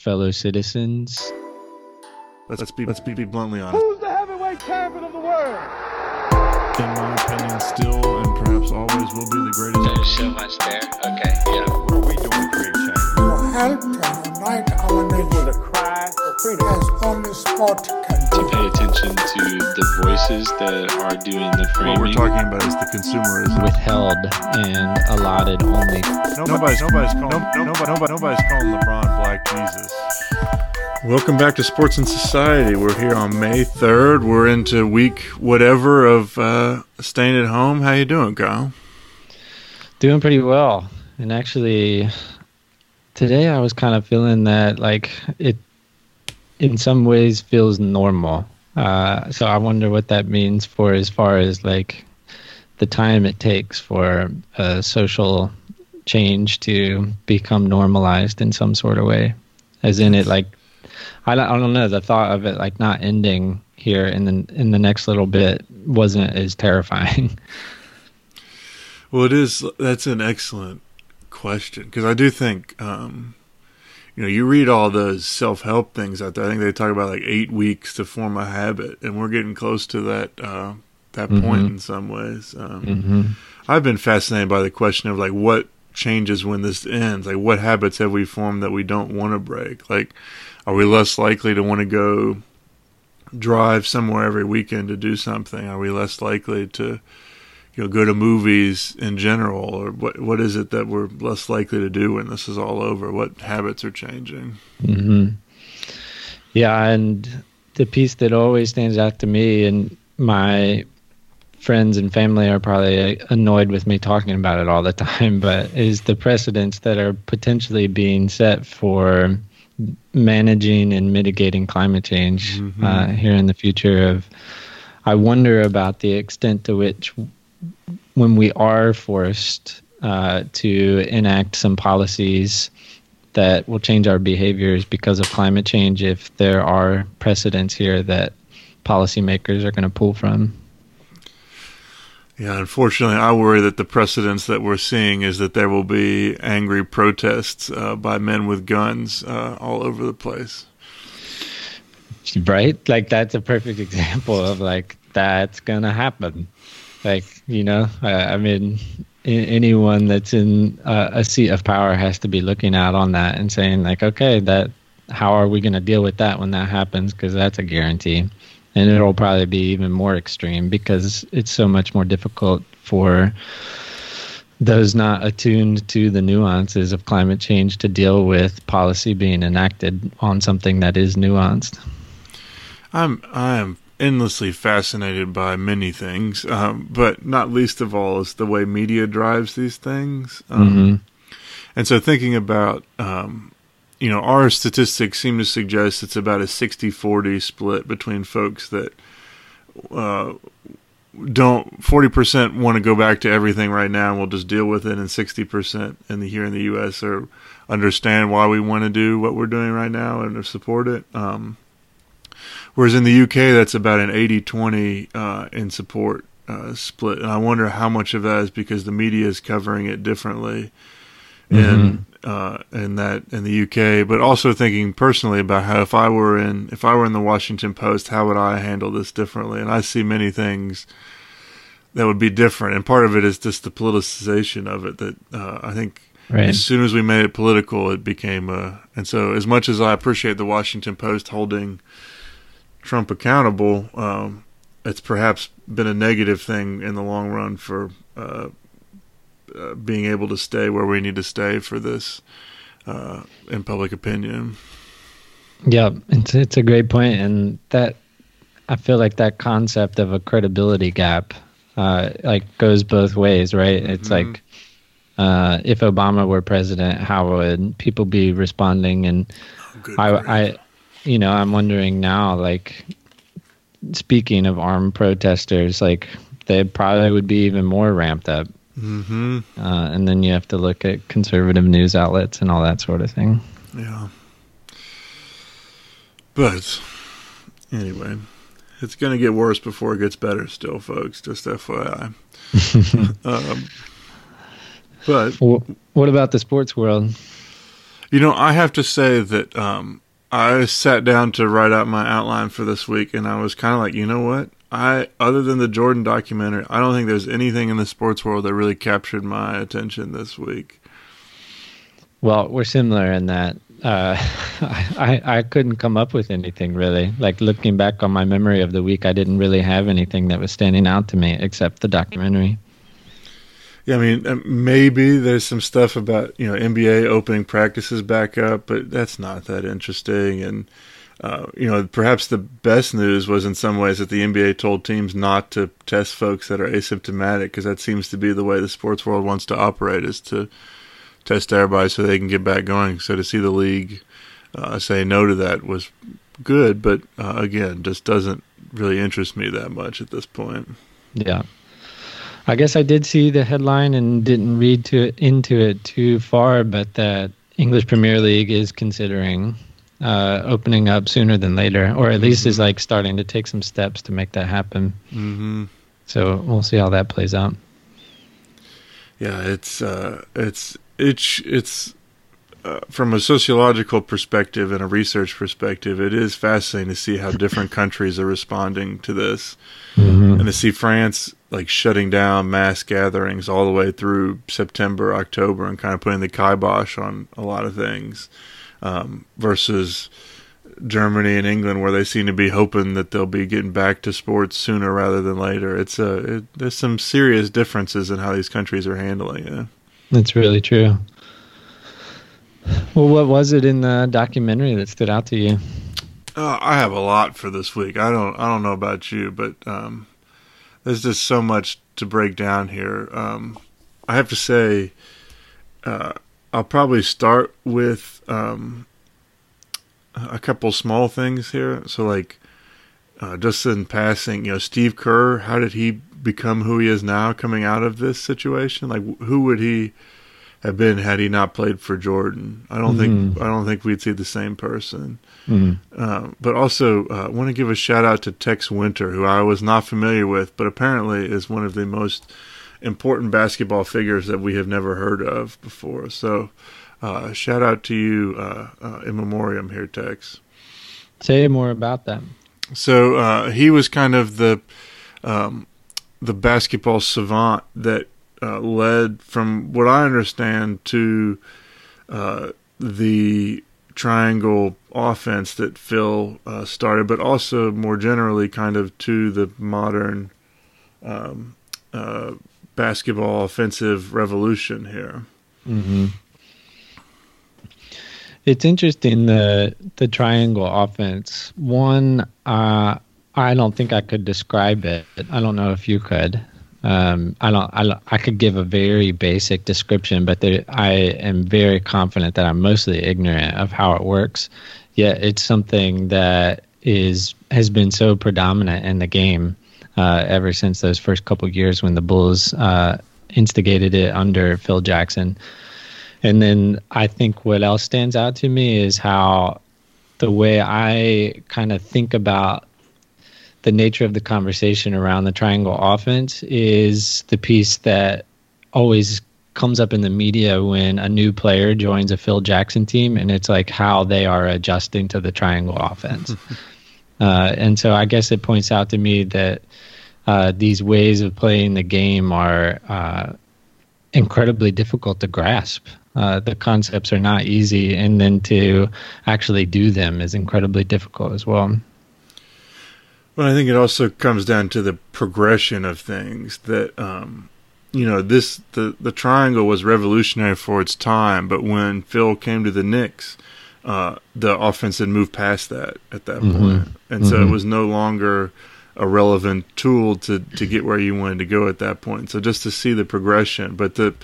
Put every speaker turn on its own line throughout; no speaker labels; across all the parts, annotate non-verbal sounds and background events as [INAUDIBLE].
fellow citizens.
Let's be let's be, be bluntly honest.
Who's the heavyweight champion of the world?
In my opinion, still and perhaps always will be the greatest.
There's so much there. Okay, yeah.
What are we doing to create change?
to help to unite our
It
nation
was a cry for freedom.
as only sport can
To pay attention to the voices that are doing the
What we're talking about is the consumerism.
withheld and allotted only.
Nobody's nobody's calling no, nobody, nobody, nobody's calling LeBron Black Jesus. Welcome back to Sports and Society. We're here on May third. We're into week whatever of uh, staying at home. How you doing, Kyle?
Doing pretty well. And actually, today I was kind of feeling that like it, in some ways, feels normal. Uh, so I wonder what that means for as far as like the time it takes for a social change to become normalized in some sort of way. As in it like I don't, I don't know the thought of it like not ending here in the in the next little bit wasn't as terrifying. [LAUGHS]
Well, it is. That's an excellent question because I do think, um, you know, you read all those self help things out there. I think they talk about like eight weeks to form a habit, and we're getting close to that uh, that point
Mhm.
in some ways. Um,
hmm
I've been fascinated by the question of like what changes when this ends. Like, what habits have we formed that we don't want to break? Like, are we less likely to want to go drive somewhere every weekend to do something? Are we less likely to, you know, go to movies in general? Or what what is it that we're less likely to do when this is all over? What habits are changing?
hmm Yeah, and the piece that always stands out to me, and my friends and family are probably annoyed with me talking about it all the time, [LAUGHS] but is the precedents that are potentially being set for managing and mitigating climate change
Mhm.
uh, here in the future. Of, I wonder about the extent to which, when we are forced uh, to enact some policies that will change our behaviors because of climate change if there are precedents here that policymakers are going to pull from.
Yeah, unfortunately, I worry that the precedents that we're seeing is that there will be angry protests uh, by men with guns uh, all over the place.
Right? Like that's a perfect example of like that's going to happen. Like, you know, I, I mean, anyone that's in uh, a seat of power has to be looking out on that and saying like, okay, that how are we going to deal with that when that happens because that's a guarantee. And it'll probably be even more extreme because it's so much more difficult for those not attuned to the nuances of climate change to deal with policy being enacted on something that is nuanced.
I'm I am endlessly fascinated by many things, um, but not least of all is the way media drives these things. Um,
Mhm.
And so, thinking about, um, you know, our statistics seem to suggest it's about a 60-40 split between folks that uh, don't 40% want to go back to everything right now and we'll just deal with it, and 60% in the here in the U.S. are understand why we want to do what we're doing right now and support it. Um, Whereas in the UK, that's about an 80 20 uh, in support uh, split. And I wonder how much of that is because the media is covering it differently in, uh, in that in the UK. But also thinking personally about how if I were in if I were in the Washington Post, how would I handle this differently? And I see many things that would be different. And part of it is just the politicization of it that uh, I think
Right.
as soon as we made it political, it became a. And so, as much as I appreciate the Washington Post holding Trump accountable, um, it's perhaps been a negative thing in the long run for uh, uh, being able to stay where we need to stay for this uh, in public opinion.
Yeah, it's it's a great point, and that I feel like that concept of a credibility gap, uh, like goes both ways, right? It's
Mhm.
like uh, if Obama were president, how would people be responding? And
Good
I. I, you know, I'm wondering now, like speaking of armed protesters, like they probably would be even more ramped up.
Mhm.
Uh, and then you have to look at conservative news outlets and all that sort of thing.
Yeah. But anyway, it's going to get worse before it gets better still, folks. Just FYI. [LAUGHS] um, but
Wh- What about the sports world?
You know, I have to say that um, I sat down to write out my outline for this week, and I was kind of like, you know what? I other than the Jordan documentary, I don't think there's anything in the sports world that really captured my attention this week.
Well, we're similar in that uh, [LAUGHS] I I couldn't come up with anything really. Like looking back on my memory of the week, I didn't really have anything that was standing out to me except the documentary.
I mean, uh, maybe there's some stuff about you know NBA opening practices back up, but that's not that interesting. And uh, you know, perhaps the best news was in some ways that the NBA told teams not to test folks that are asymptomatic because that seems to be the way the sports world wants to operate is to test everybody so they can get back going. So to see the league uh, say no to that was good, but uh, again, just doesn't really interest me that much at this point.
Yeah. I guess I did see the headline and didn't read to it, into it too far, but that English Premier League is considering uh, opening up sooner than later, or at least is like starting to take some steps to make that happen.
Mm-hmm.
So we'll see how that plays out.
Yeah, it's uh, it's it's it's uh, from a sociological perspective and a research perspective, it is fascinating to see how different countries are responding to this,
Mm-hmm.
and to see France like shutting down mass gatherings all the way through September, October, and kind of putting the kibosh on a lot of things, um, versus Germany and England, where they seem to be hoping that they'll be getting back to sports sooner rather than later. It's a it, there's some serious differences in how these countries are handling it.
That's really true. Well, what was it in the documentary that stood out to you?
Uh, I have a lot for this week. I don't. I don't know about you, but um, there's just so much to break down here. Um, I have to say, uh, I'll probably start with um, a couple small things here. So, like, uh, just in passing, you know, Steve Kerr. How did he become who he is now, coming out of this situation? Like, who would he have been had he not played for Jordan? I don't think. I don't think we'd see the same person.
Mm-hmm.
Um, but also, uh, I want to give a shout out to Tex Winter, who I was not familiar with, but apparently is one of the most important basketball figures that we have never heard of before. So, uh, shout out to you uh, uh, in memoriam here, Tex.
Say more about that.
So uh, he was kind of the um, the basketball savant that uh, led, from what I understand, to uh, the triangle offense that Phil uh, started, but also more generally, kind of to the modern um, uh, basketball offensive revolution here.
Mm-hmm. It's interesting the the triangle offense. One, uh, I don't think I could describe it. I don't know if you could. Um, I don't. I, I could give a very basic description, but there, I am very confident that I'm mostly ignorant of how it works. Yet it's something that is has been so predominant in the game uh, ever since those first couple years when the Bulls uh, instigated it under Phil Jackson. And then I think what else stands out to me is how the way I kind of think about the nature of the conversation around the triangle offense is the piece that always comes up in the media when a new player joins a Phil Jackson team, and it's like how they are adjusting to the triangle offense. [LAUGHS] uh, and so I guess it points out to me that uh, these ways of playing the game are uh, incredibly difficult to grasp. Uh, the concepts are not easy, and then to actually do them is incredibly difficult as well.
Well, I think it also comes down to the progression of things that um, you know this the the triangle was revolutionary for its time, but when Phil came to the Knicks, uh, the offense had moved past that at that point. and so it was no longer a relevant tool to to get where you wanted to go at that point. So just to see the progression, but the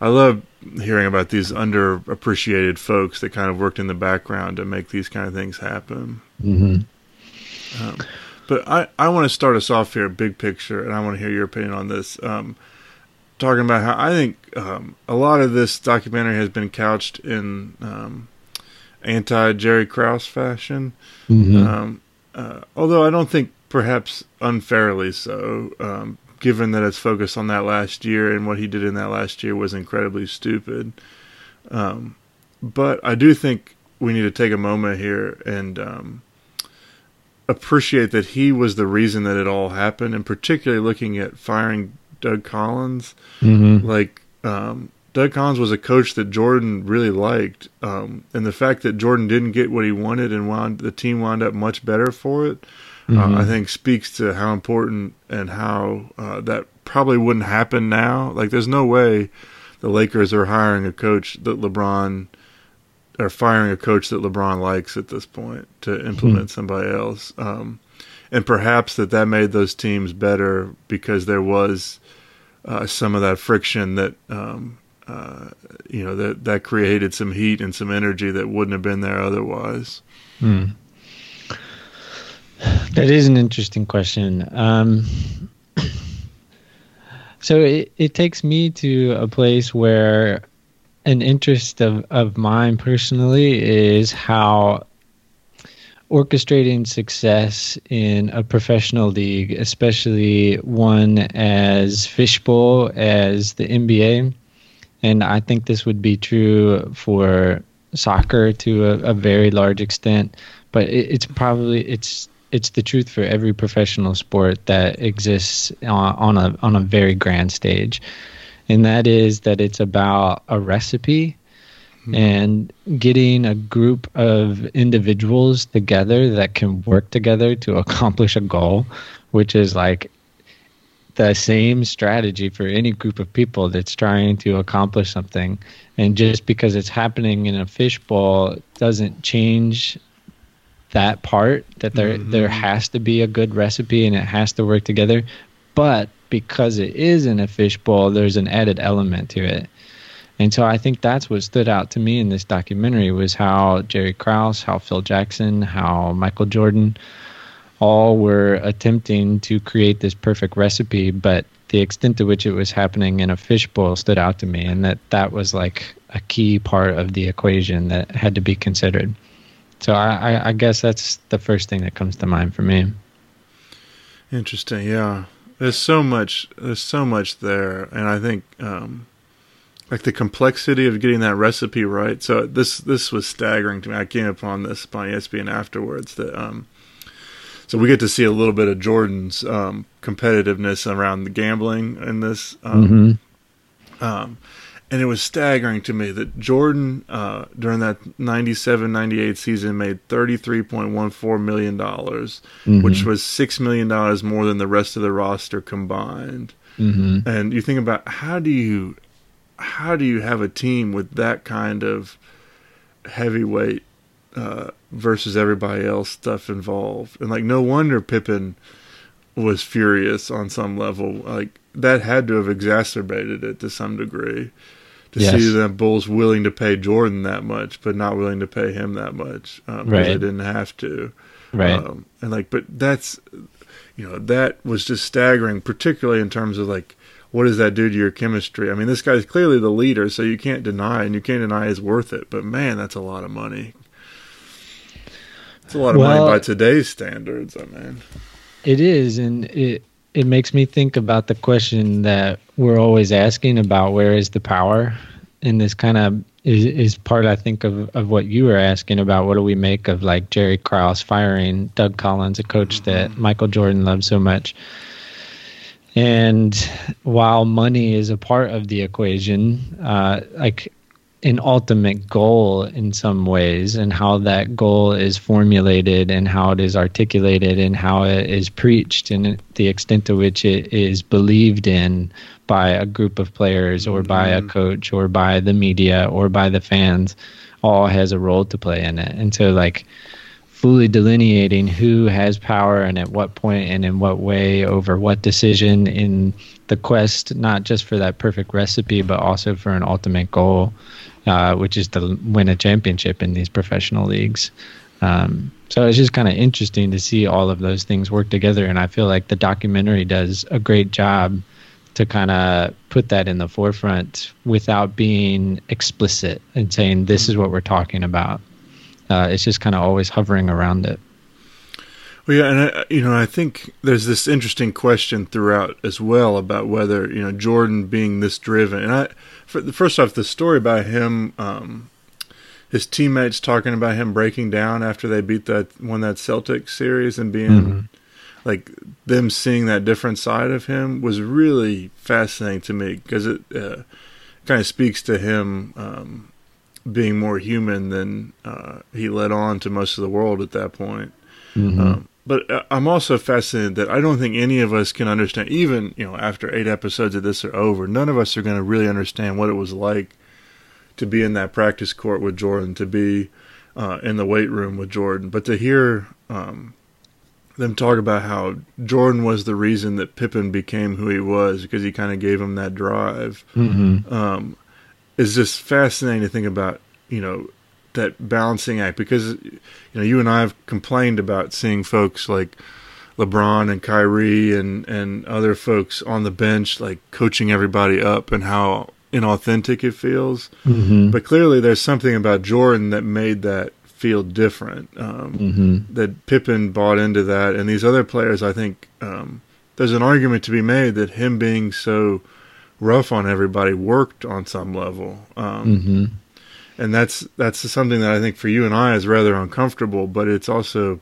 I love hearing about these underappreciated folks that kind of worked in the background to make these kind of things happen.
Mm-hmm.
Um, but I, I want to start us off here, big picture, and I want to hear your opinion on this. Um, talking about how I think um, a lot of this documentary has been couched in um, anti Jerry Krause fashion.
Mm-hmm.
Um, uh, although I don't think perhaps unfairly so, um, given that it's focused on that last year and what he did in that last year was incredibly stupid. Um, but I do think we need to take a moment here and um, appreciate that he was the reason that it all happened, and particularly looking at firing Doug Collins.
Mm-hmm.
Like um, Doug Collins was a coach that Jordan really liked, um, and the fact that Jordan didn't get what he wanted and wound the team wound up much better for it,
Mhm.
uh, I think speaks to how important and how uh, that probably wouldn't happen now. Like, there's no way the Lakers are hiring a coach that LeBron or firing a coach that LeBron likes at this point to implement somebody else. Um, and perhaps that that made those teams better because there was uh, some of that friction that um, uh, you know that that created some heat and some energy that wouldn't have been there otherwise.
Hmm. That is an interesting question. Um, [CLEARS THROAT] so it, it takes me to a place where an interest of, of mine personally is how orchestrating success in a professional league, especially one as fishbowl as the NBA, and I think this would be true for soccer to a, a very large extent, but it, it's probably it's it's the truth for every professional sport that exists on, on a on a very grand stage, and that is that it's about a recipe hmm. and getting a group of individuals together that can work together to accomplish a goal, which is like the same strategy for any group of people that's trying to accomplish something. And just because it's happening in a fishbowl doesn't change that part that there hmm. there has to be a good recipe and it has to work together. But because it is in a fishbowl, there's an added element to it. And so I think that's what stood out to me in this documentary was how Jerry Krause, how Phil Jackson, how Michael Jordan all were attempting to create this perfect recipe, but the extent to which it was happening in a fishbowl stood out to me, and that that was like a key part of the equation that had to be considered. So I, I, I guess that's the first thing that comes to mind for me.
Interesting, yeah. There's so much. There's so much there, and I think um, like the complexity of getting that recipe right. So this this was staggering to me. I came upon this upon ESPN afterwards. That um, so we get to see a little bit of Jordan's um, competitiveness around the gambling in this. Um, um, and it was staggering to me that Jordan, uh, during that 97 98 season, made $33.14 million, which was $6 million more than the rest of the roster combined.
Mm-hmm.
And you think about how do you how do you have a team with that kind of heavyweight uh, versus everybody else stuff involved? And like, no wonder Pippen was furious on some level. Like that had to have exacerbated it to some degree. To
Yes.
see the Bulls willing to pay Jordan that much, but not willing to pay him that much um, because
Right.
they didn't have to.
Right.
Um, and like, but that's, you know, that was just staggering, particularly in terms of like, what does that do to your chemistry? I mean, this guy's clearly the leader, so you can't deny, and you can't deny he's worth it. But man, that's a lot of money. It's a lot of
Well-
money by today's standards. I mean,
It is, and it it makes me think about the question that we're always asking about where is the power, and this kind of is is part I think of of what you were asking about. What do we make of like Jerry Krause firing Doug Collins, a coach that Michael Jordan loved so much? And while money is a part of the equation, uh, like an ultimate goal in some ways, and how that goal is formulated, and how it is articulated, and how it is preached, and the extent to which it is believed in by a group of players, or by a mm-hmm. coach, or by the media, or by the fans, all has a role to play in it. And so, like, fully delineating who has power and at what point and in what way over what decision in the quest, not just for that perfect recipe, but also for an ultimate goal, uh, which is to win a championship in these professional leagues. Um, so it's just kind of interesting to see all of those things work together. And I feel like the documentary does a great job to kind of put that in the forefront without being explicit and saying, this is what we're talking about uh, it's just kind of always hovering around it.
Well, yeah, and I, you know, I think there's this interesting question throughout as well about whether you know Jordan being this driven. And I, for, first off, the story about him, um, his teammates talking about him breaking down after they beat that won that Celtic series and being like them seeing that different side of him was really fascinating to me because it uh, kind of speaks to him um, being more human than uh, he led on to most of the world at that point. Um, but uh, I'm also fascinated that I don't think any of us can understand, even you know, after eight episodes of this are over, none of us are going to really understand what it was like to be in that practice court with Jordan, to be uh, in the weight room with Jordan. But to hear um, them talk about how Jordan was the reason that Pippen became who he was because he kind of gave him that drive um, is just fascinating to think about. You know that balancing act because you know you and I have complained about seeing folks like LeBron and Kyrie and and other folks on the bench like coaching everybody up and how inauthentic it feels. But clearly, there's something about Jordan that made that feel different. Um, That Pippen bought into that, and these other players, I think, um, there's an argument to be made that him being so rough on everybody worked on some level. Um, and that's that's something that I think for you and I is rather uncomfortable, but it's also,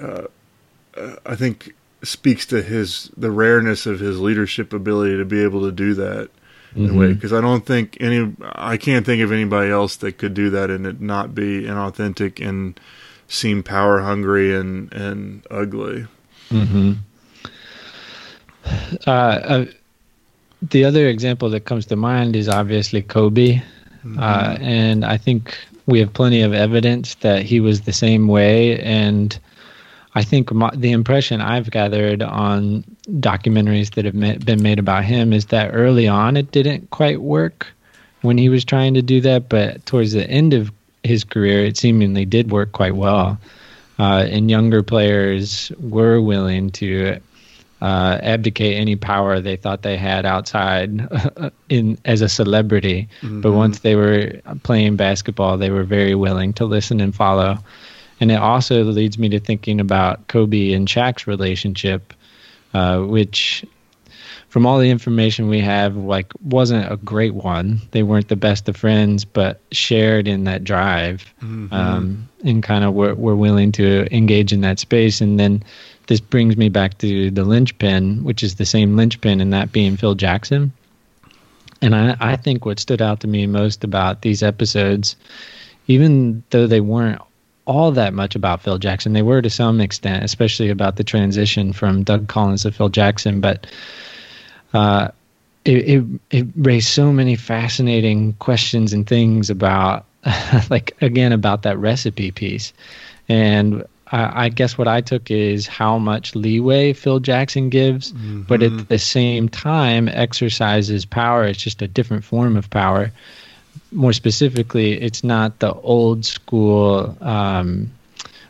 uh, uh, I think, speaks to his the rareness of his leadership ability to be able to do that in a way. Because I don't think any, I can't think of anybody else that could do that and it not be inauthentic and seem power hungry and and ugly.
Uh, uh, the other example that comes to mind is obviously Kobe. Uh, and I think we have plenty of evidence that he was the same way. And I think my, the impression I've gathered on documentaries that have ma- been made about him is that early on it didn't quite work when he was trying to do that, but towards the end of his career, it seemingly did work quite well. Uh, and younger players were willing to uh, abdicate any power they thought they had outside [LAUGHS] in as a celebrity. But once they were playing basketball, they were very willing to listen and follow. And it also leads me to thinking about Kobe and Shaq's relationship, uh, which, from all the information we have, like wasn't a great one. They weren't the best of friends, but shared in that drive, um, and kind of were, were willing to engage in that space. And then this brings me back to the linchpin, which is the same linchpin, and that being Phil Jackson. And I, I think what stood out to me most about these episodes, even though they weren't all that much about Phil Jackson, they were to some extent, especially about the transition from Doug Collins to Phil Jackson. But uh, it, it it raised so many fascinating questions and things about, [LAUGHS] like again, about that recipe piece, and I, I guess what I took is how much leeway Phil Jackson gives, but at the same time exercises power. It's just a different form of power. More specifically, it's not the old school um,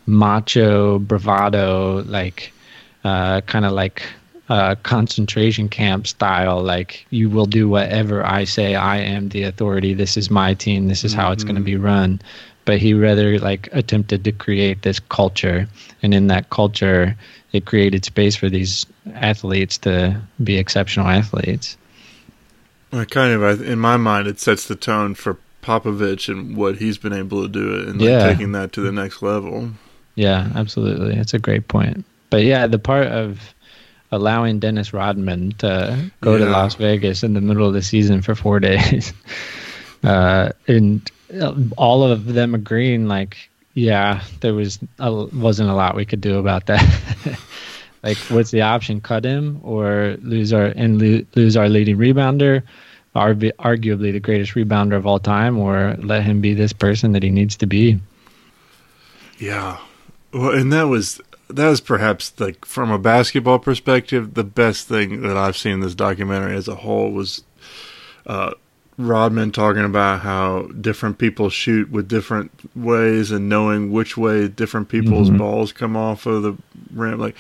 macho bravado, like uh, kind of like uh, concentration camp style. Like you will do whatever I say. I am the authority. This is my team. This is how it's going to be run but he rather like attempted to create this culture. And in that culture it created space for these athletes to be exceptional athletes.
I kind of, in my mind, it sets the tone for Popovich and what he's been able to do and like,
Yeah.
taking that to the next level.
yeah absolutely. It's a great point. But yeah the part of allowing dennis rodman to go to las vegas in the middle of the season for four [LAUGHS] days uh, and all of them agreeing like yeah there was a, wasn't a lot we could do about that. [LAUGHS] Like what's the option? Cut him or lose our and lo- lose our leading rebounder argu- arguably the greatest rebounder of all time or let him be this person that he needs to be?
Yeah. Well, and that was that was perhaps like from a basketball perspective, the best thing that I've seen in this documentary as a whole was uh, Rodman talking about how different people shoot with different ways and knowing which way different people's balls come off of the rim. Like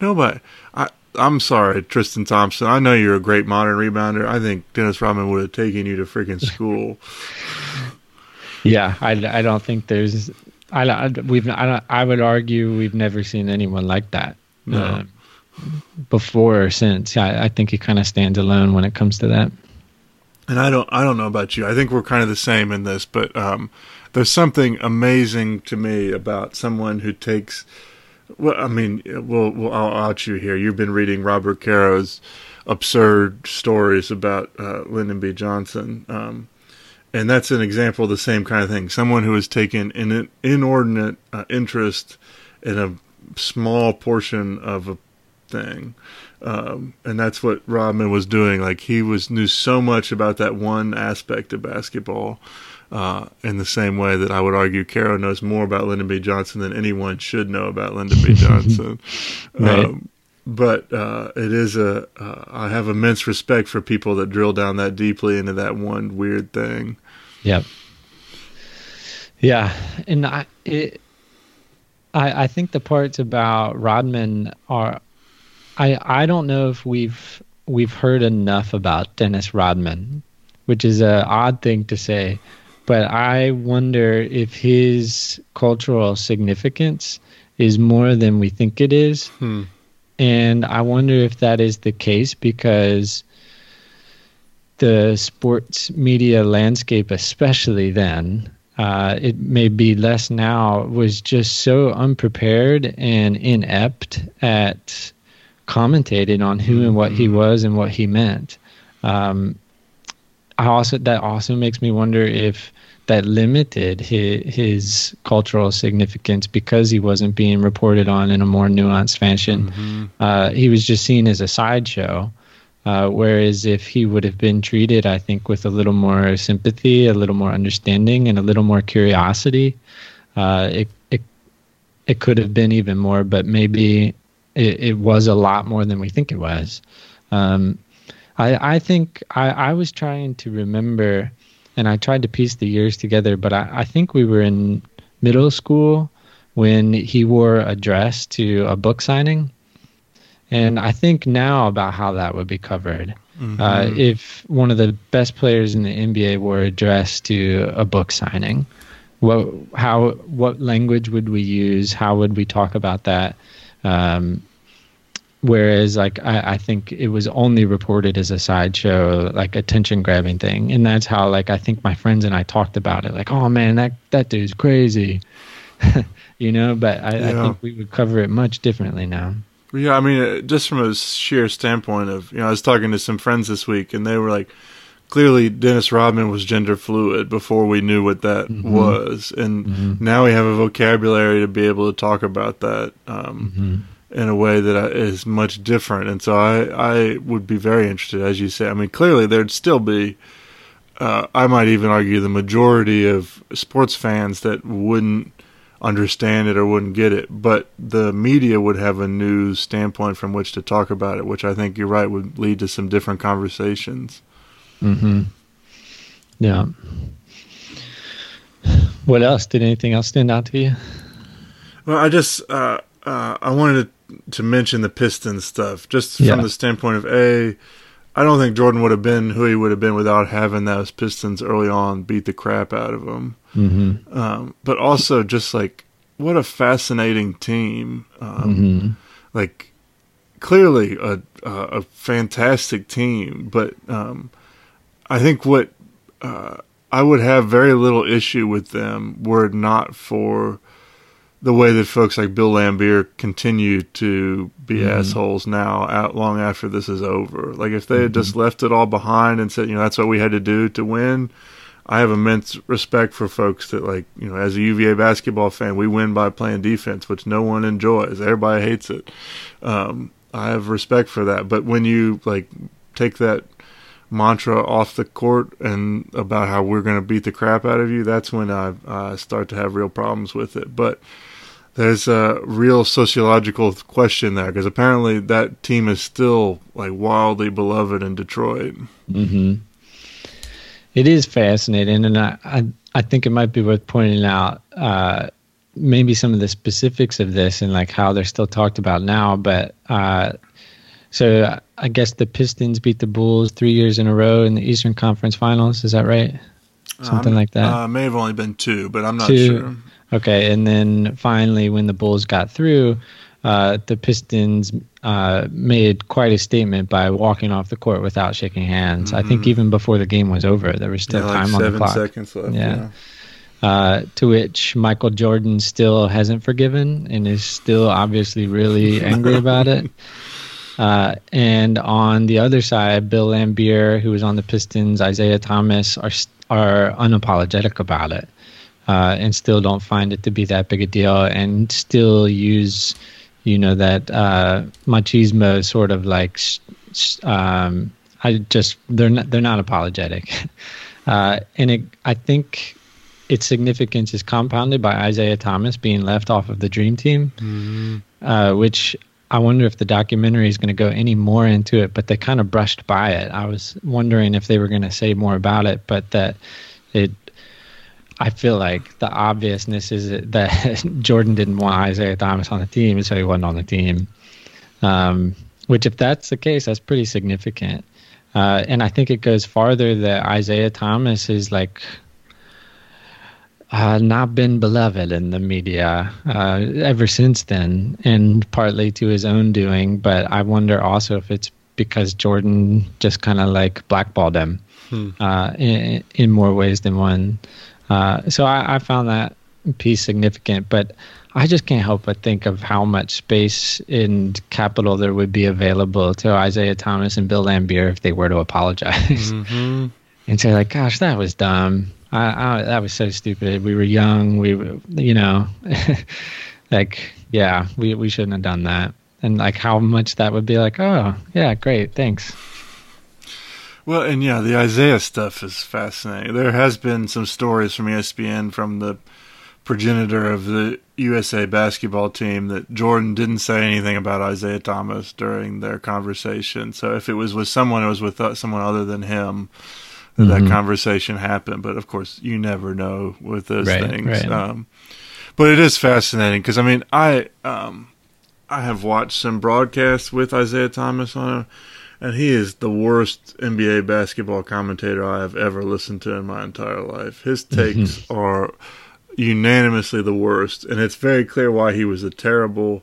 no, but I. I'm sorry, Tristan Thompson. I know you're a great modern rebounder. I think Dennis Rodman would have taken you to freaking school. [LAUGHS]
Yeah, I, I don't think there's I, I we've I, don't, I would argue we've never seen anyone like that
No.
uh, before or since. I, I think he kind of stands alone when it comes to that.
And I don't I don't know about you. I think we're kind of the same in this, but um, there's something amazing to me about someone who takes. Well, I mean, we'll, we'll I'll out you here. You've been reading Robert Caro's absurd stories about uh, Lyndon B. Johnson, um, and that's an example of the same kind of thing. Someone who has taken an inordinate uh, interest in a small portion of a thing. Um, and that's what Rodman was doing. Like he was knew so much about that one aspect of basketball. Uh, in the same way that I would argue Caro knows more about Lyndon B. Johnson than anyone should know about Lyndon B. Johnson. [LAUGHS]
right.
um, but uh, it is a. Uh, I have immense respect for people that drill down that deeply into that one weird thing.
Yep. Yeah, and I it, I I think the parts about Rodman are I I don't know if we've we've heard enough about Dennis Rodman, which is a odd thing to say, but I wonder if his cultural significance is more than we think it is.
Hmm.
And I wonder if that is the case because the sports media landscape, especially then, uh, it may be less now, was just so unprepared and inept at commentating on who and what he was and what he meant. Um, I also that also makes me wonder if that limited his, his cultural significance because he wasn't being reported on in a more nuanced fashion. Uh, he was just seen as a sideshow. Uh, whereas if he would have been treated, I think, with a little more sympathy, a little more understanding, and a little more curiosity, uh, it it it could have been even more. But maybe it, it was a lot more than we think it was. Um, I I think I, I was trying to remember, and I tried to piece the years together, but I, I think we were in middle school when he wore a dress to a book signing. And I think now about how that would be covered. Uh, if one of the best players in the NBA wore a dress to a book signing, what how what language would we use? How would we talk about that? Um, whereas, like I, I think it was only reported as a sideshow, like attention grabbing thing, and that's how like I think my friends and I talked about it. Like, oh man, that that dude's crazy, [LAUGHS] you know. But I, I think we would cover it much differently now.
Yeah, I mean, uh, just from a sheer standpoint of, you know, I was talking to some friends this week, and they were like, clearly Dennis Rodman was gender fluid before we knew what that was, and now we have a vocabulary to be able to talk about that um, in a way that uh, much different. And so I, I would be very interested, as you say. I mean, clearly there'd still be. Uh, I might even argue the majority of sports fans that wouldn't understand it or wouldn't get it, but the media would have a new standpoint from which to talk about it, which I think you're right would lead to some different conversations.
Mm-hmm. Yeah. What else? Did anything else stand out to you?
Well, I just uh, uh, I wanted to, to mention the Pistons stuff, just
Yeah.
from the standpoint of a. I don't think Jordan would have been who he would have been without having those Pistons early on beat the crap out of him.
Mm-hmm.
Um, but also just like what a fascinating team. Um,
Mm-hmm.
like clearly a a, a fantastic team, but um, I think what uh, I would have very little issue with them were it not for the way that folks like Bill Laimbeer continue to be assholes now, out long after this is over. Like if they had just left it all behind and said, you know, that's what we had to do to win. I have immense respect for folks that like, you know, as a UVA basketball fan, we win by playing defense, which no one enjoys. Everybody hates it. Um, I have respect for that. But when you like take that mantra off the court and about how we're going to beat the crap out of you, that's when I uh, start to have real problems with it. But there's a real sociological question there because apparently that team is still like wildly beloved in Detroit.
Mm-hmm. It is fascinating, and I, I, I think it might be worth pointing out uh, maybe some of the specifics of this and like how they're still talked about now. But uh, so I guess the Pistons beat the Bulls three years in a row in the Eastern Conference Finals. Is that right? Something
Um,
like that.
Uh, may have only been two, but I'm not
Two.
sure.
Okay, and then finally, when the Bulls got through, uh, the Pistons uh, made quite a statement by walking off the court without shaking hands. I think even before the game was over, there was still
Mm-hmm. Yeah, like
time on the
seven
clock.
seconds left.
Yeah.
Yeah.
uh, to which Michael Jordan still hasn't forgiven and is still obviously really angry about it. [LAUGHS] Uh, and on the other side, Bill Laimbeer, who was on the Pistons, Isiah Thomas are are unapologetic about it, uh, and still don't find it to be that big a deal, and still use, you know, that uh, machismo sort of like, um, I just they're not they're not apologetic, [LAUGHS] uh, and it, I think its significance is compounded by Isiah Thomas being left off of the Dream Team, mm-hmm. which I wonder if the documentary is going to go any more into it, but they kind of brushed by it. I was wondering if they were going to say more about it, but that it. I feel like the obviousness is that [LAUGHS] Jordan didn't want Isiah Thomas on the team, so he wasn't on the team. Um, which, if that's the case, that's pretty significant. Uh, and I think it goes farther that Isiah Thomas is like uh, not been beloved in the media uh, ever since then, and partly to his own doing. But I wonder also if it's because Jordan just kind of like blackballed him hmm. uh, in, in, more ways than one. Uh, so I, I, found that piece significant, but I just can't help but think of how much space and capital there would be available to Isiah Thomas and Bill Laimbeer if they were to apologize mm-hmm. [LAUGHS] and say like, "Gosh, that was dumb." I, I, that was so stupid. We were young. We, were, you know, [LAUGHS] like, yeah, we we shouldn't have done that. And like, how much that would be like, oh, yeah, great, thanks.
Well, and yeah, the Isiah stuff is fascinating. There has been some stories from ESPN from the progenitor of the USA basketball team that Jordan didn't say anything about Isiah Thomas during their conversation. So if it was with someone, it was with uh, someone other than him that mm-hmm. that conversation happened. But of course, you never know with those right, things. Right. Um, but it is fascinating because I mean, I um, I have watched some broadcasts with Isiah Thomas on him, and he is the worst NBA basketball commentator I have ever listened to in my entire life. His [LAUGHS] takes are unanimously the worst, and it's very clear why he was a terrible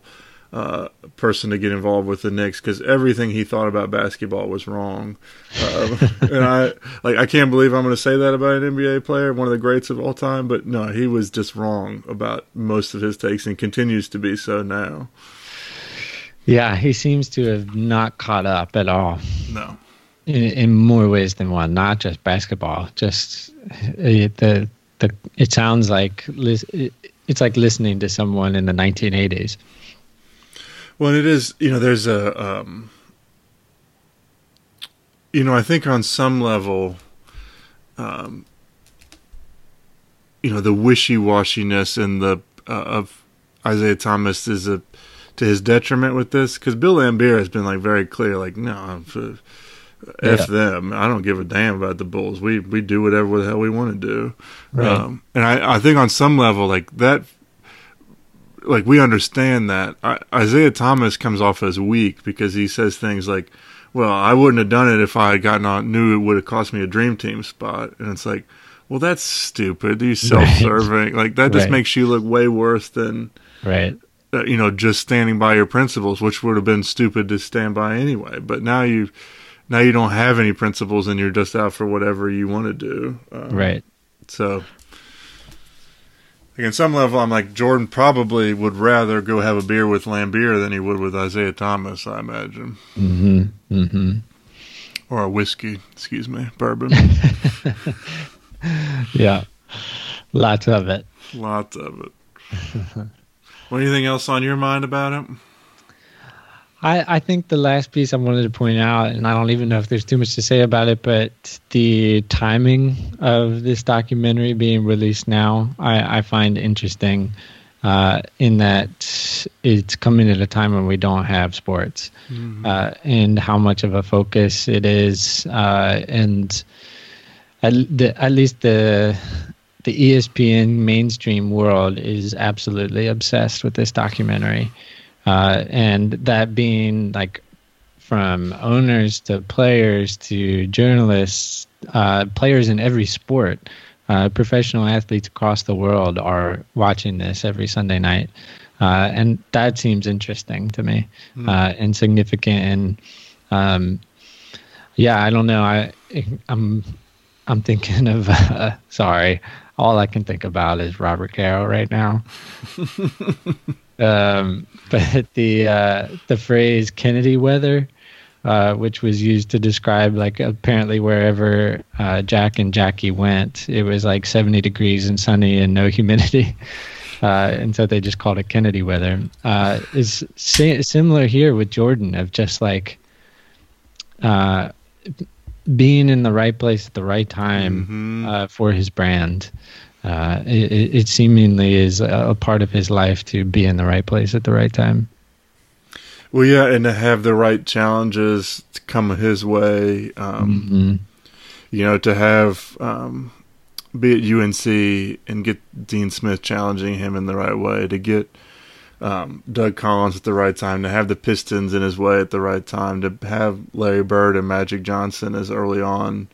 uh, person to get involved with the Knicks because everything he thought about basketball was wrong. Um, [LAUGHS] and I like I can't believe I'm going to say that about an NBA player, one of the greats of all time. But no, he was just wrong about most of his takes and continues to be so now.
Yeah, he seems to have not caught up at all.
No.
In, in more ways than one, not just basketball. Just uh, the the. It sounds like it's like listening to someone in the 1980s.
Well, it is. You know, there's a. Um, you know, I think on some level, um, you know, the wishy washiness and the uh, of Isiah Thomas is a to his detriment with this because Bill Laimbeer has been like very clear, like no, f yeah. them. I don't give a damn about the Bulls. We we do whatever the hell we want to do. Right. Um, and I I think on some level, like that like we understand that I, Isiah Thomas comes off as weak because he says things like, "Well, I wouldn't have done it if I had gotten on knew it would have cost me a dream team spot," and it's like, well, that's stupid. You [LAUGHS] self-serving right. like that just right. makes you look way worse than
right.
Uh, you know, just standing by your principles, which would have been stupid to stand by anyway. But now you now you don't have any principles and you're just out for whatever you want to do.
Um, right.
So like in some level, I'm like Jordan probably would rather go have a beer with Laimbeer than he would with Isiah Thomas. I imagine.
Mm-hmm. Mm-hmm.
Or a whiskey, excuse me, bourbon. [LAUGHS]
yeah, lots of it.
Lots of it. [LAUGHS] anything else on your mind about it?
I, I think the last piece I wanted to point out, and I don't even know if there's too much to say about it, but the timing of this documentary being released now, I, I find interesting uh, in that it's coming at a time when we don't have sports mm-hmm. uh, and how much of a focus it is. Uh, and at, the, at least the the ESPN mainstream world is absolutely obsessed with this documentary. Uh, and that being like from owners to players to journalists, uh, players in every sport, uh, professional athletes across the world are watching this every Sunday night. Uh, and that seems interesting to me mm. and significant. And um, yeah, I don't know. I I'm I'm thinking of sorry. all I can think about is Robert Caro right now. [LAUGHS] um, but the uh, the phrase Kennedy weather, uh, which was used to describe like apparently wherever uh, Jack and Jackie went, it was like 70 degrees and sunny and no humidity. [LAUGHS] Uh, and so they just called it Kennedy weather. Uh, is si- similar here with Jordan of just like uh, being in the right place at the right time
Mhm.
uh, for his brand. Uh, it, it seemingly is a, part of his life to be in the right place at the right time.
Well, yeah, and to have the right challenges to come his way. Um,
Mhm.
You know, to have um, be at UNC and get Dean Smith challenging him in the right way, to get um, Doug Collins at the right time, to have the Pistons in his way at the right time, to have Larry Bird and Magic Johnson as early on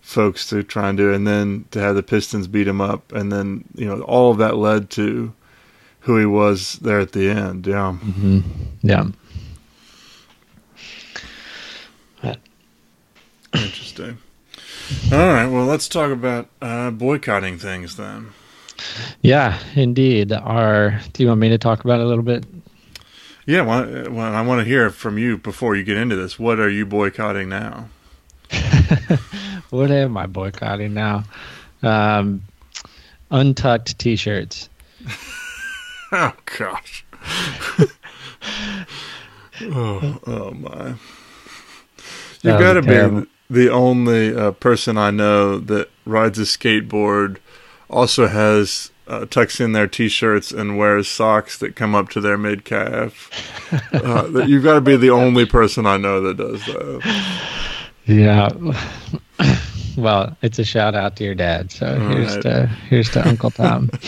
folks to try and do, and then to have the Pistons beat him up, and then you know all of that led to who he was there at the end. Yeah.
Mhm. Yeah.
Interesting. All right. Well, let's talk about uh, boycotting things then.
Yeah, indeed. Our do you want me to talk about it a little bit?
Yeah. Well, well, I want to hear from you before you get into this. What are you boycotting now? [LAUGHS]
What am I boycotting now? Um, untucked t-shirts. [LAUGHS]
Oh gosh. [LAUGHS] oh, oh my.
You've
got to be the only uh, person I know that rides a skateboard, also has uh, tucks in their t-shirts and wears socks that come up to their mid calf. [LAUGHS] uh, you've got to be the only person I know that does that.
Yeah. [COUGHS] well, it's a shout out to your dad. So
All
here's
right.
to here's to Uncle Tom. [LAUGHS]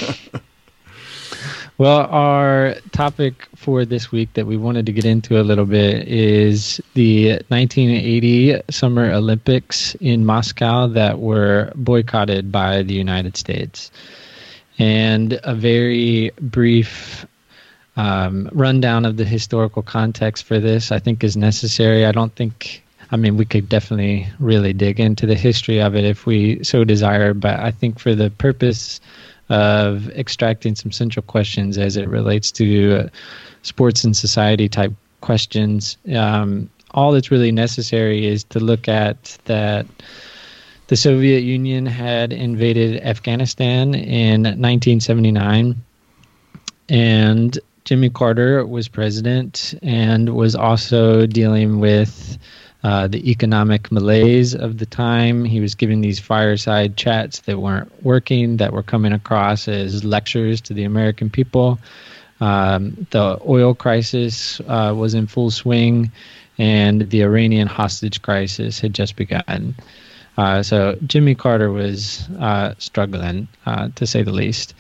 well, our topic for this week that we wanted to get into a little bit is the 1980 Summer Olympics in Moscow that were boycotted by the United States. And a very brief um, rundown of the historical context for this, I think, is necessary. I don't think, I mean, we could definitely really dig into the history of it if we so desire, but I think for the purpose of extracting some central questions as it relates to uh, sports and society type questions, um, all that's really necessary is to look at that the Soviet Union had invaded Afghanistan in 1979 and Jimmy Carter was president and was also dealing with uh, the economic malaise of the time. He was giving these fireside chats that weren't working, that were coming across as lectures to the American people. Um, the oil crisis uh, was in full swing, and the Iranian hostage crisis had just begun. Uh, so Jimmy Carter was uh, struggling, uh, to say the least.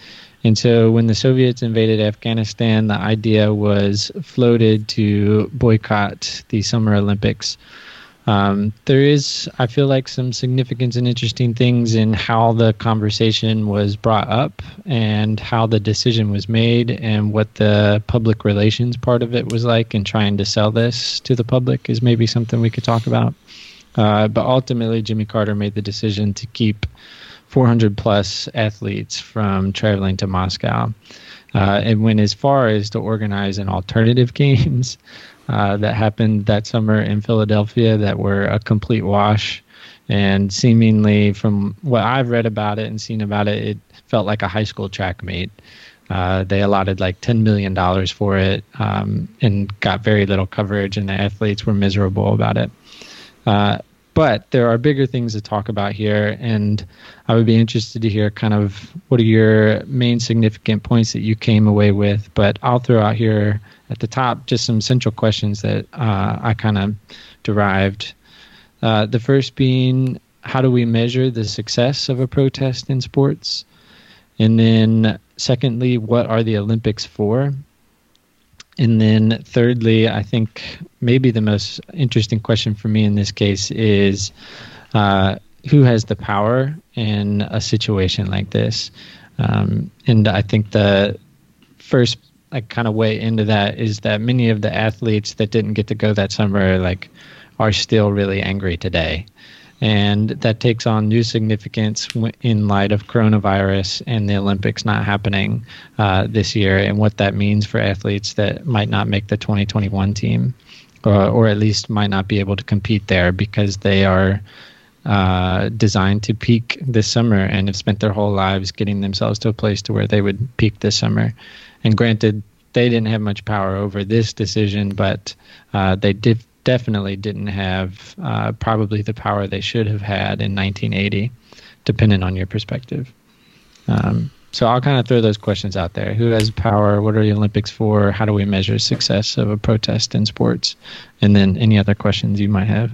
And so when the Soviets invaded Afghanistan, the idea was floated to boycott the Summer Olympics. Um, there is, I feel like, some significance and interesting things in how the conversation was brought up and how the decision was made and what the public relations part of it was like in trying to sell this to the public is maybe something we could talk about. Uh, but ultimately, Jimmy Carter made the decision to keep 400 plus athletes from traveling to Moscow uh, and went as far as to organize an alternative [LAUGHS] games uh, that happened that summer in Philadelphia that were a complete wash. And seemingly, from what I've read about it and seen about it, it felt like a high school track meet. Uh, they allotted like $10 million for it um, and got very little coverage, and the athletes were miserable about it. Uh, but there are bigger things to talk about here, and I would be interested to hear kind of what are your main significant points that you came away with. But I'll throw out here at the top just some central questions that uh, I kind of derived. Uh, the first being, how do we measure the success of a protest in sports? And then, secondly, what are the Olympics for? And then, thirdly, I think maybe the most interesting question for me in this case is uh, who has the power in a situation like this? Um, and I think the first like kind of way into that is that many of the athletes that didn't get to go that summer like are still really angry today. and that takes on new significance in light of coronavirus and the Olympics not happening uh, this year, and what that means for athletes that might not make the 2021 team, or, or at least might not be able to compete there because they are uh, designed to peak this summer and have spent their whole lives getting themselves to a place to where they would peak this summer. And granted, they didn't have much power over this decision, but uh, they did definitely didn't have uh, probably the power they should have had in 1980, depending on your perspective. Um, so I'll kind of throw those questions out there. Who has power? What are the Olympics for? How do we measure success of a protest in sports? And then any other questions you might have.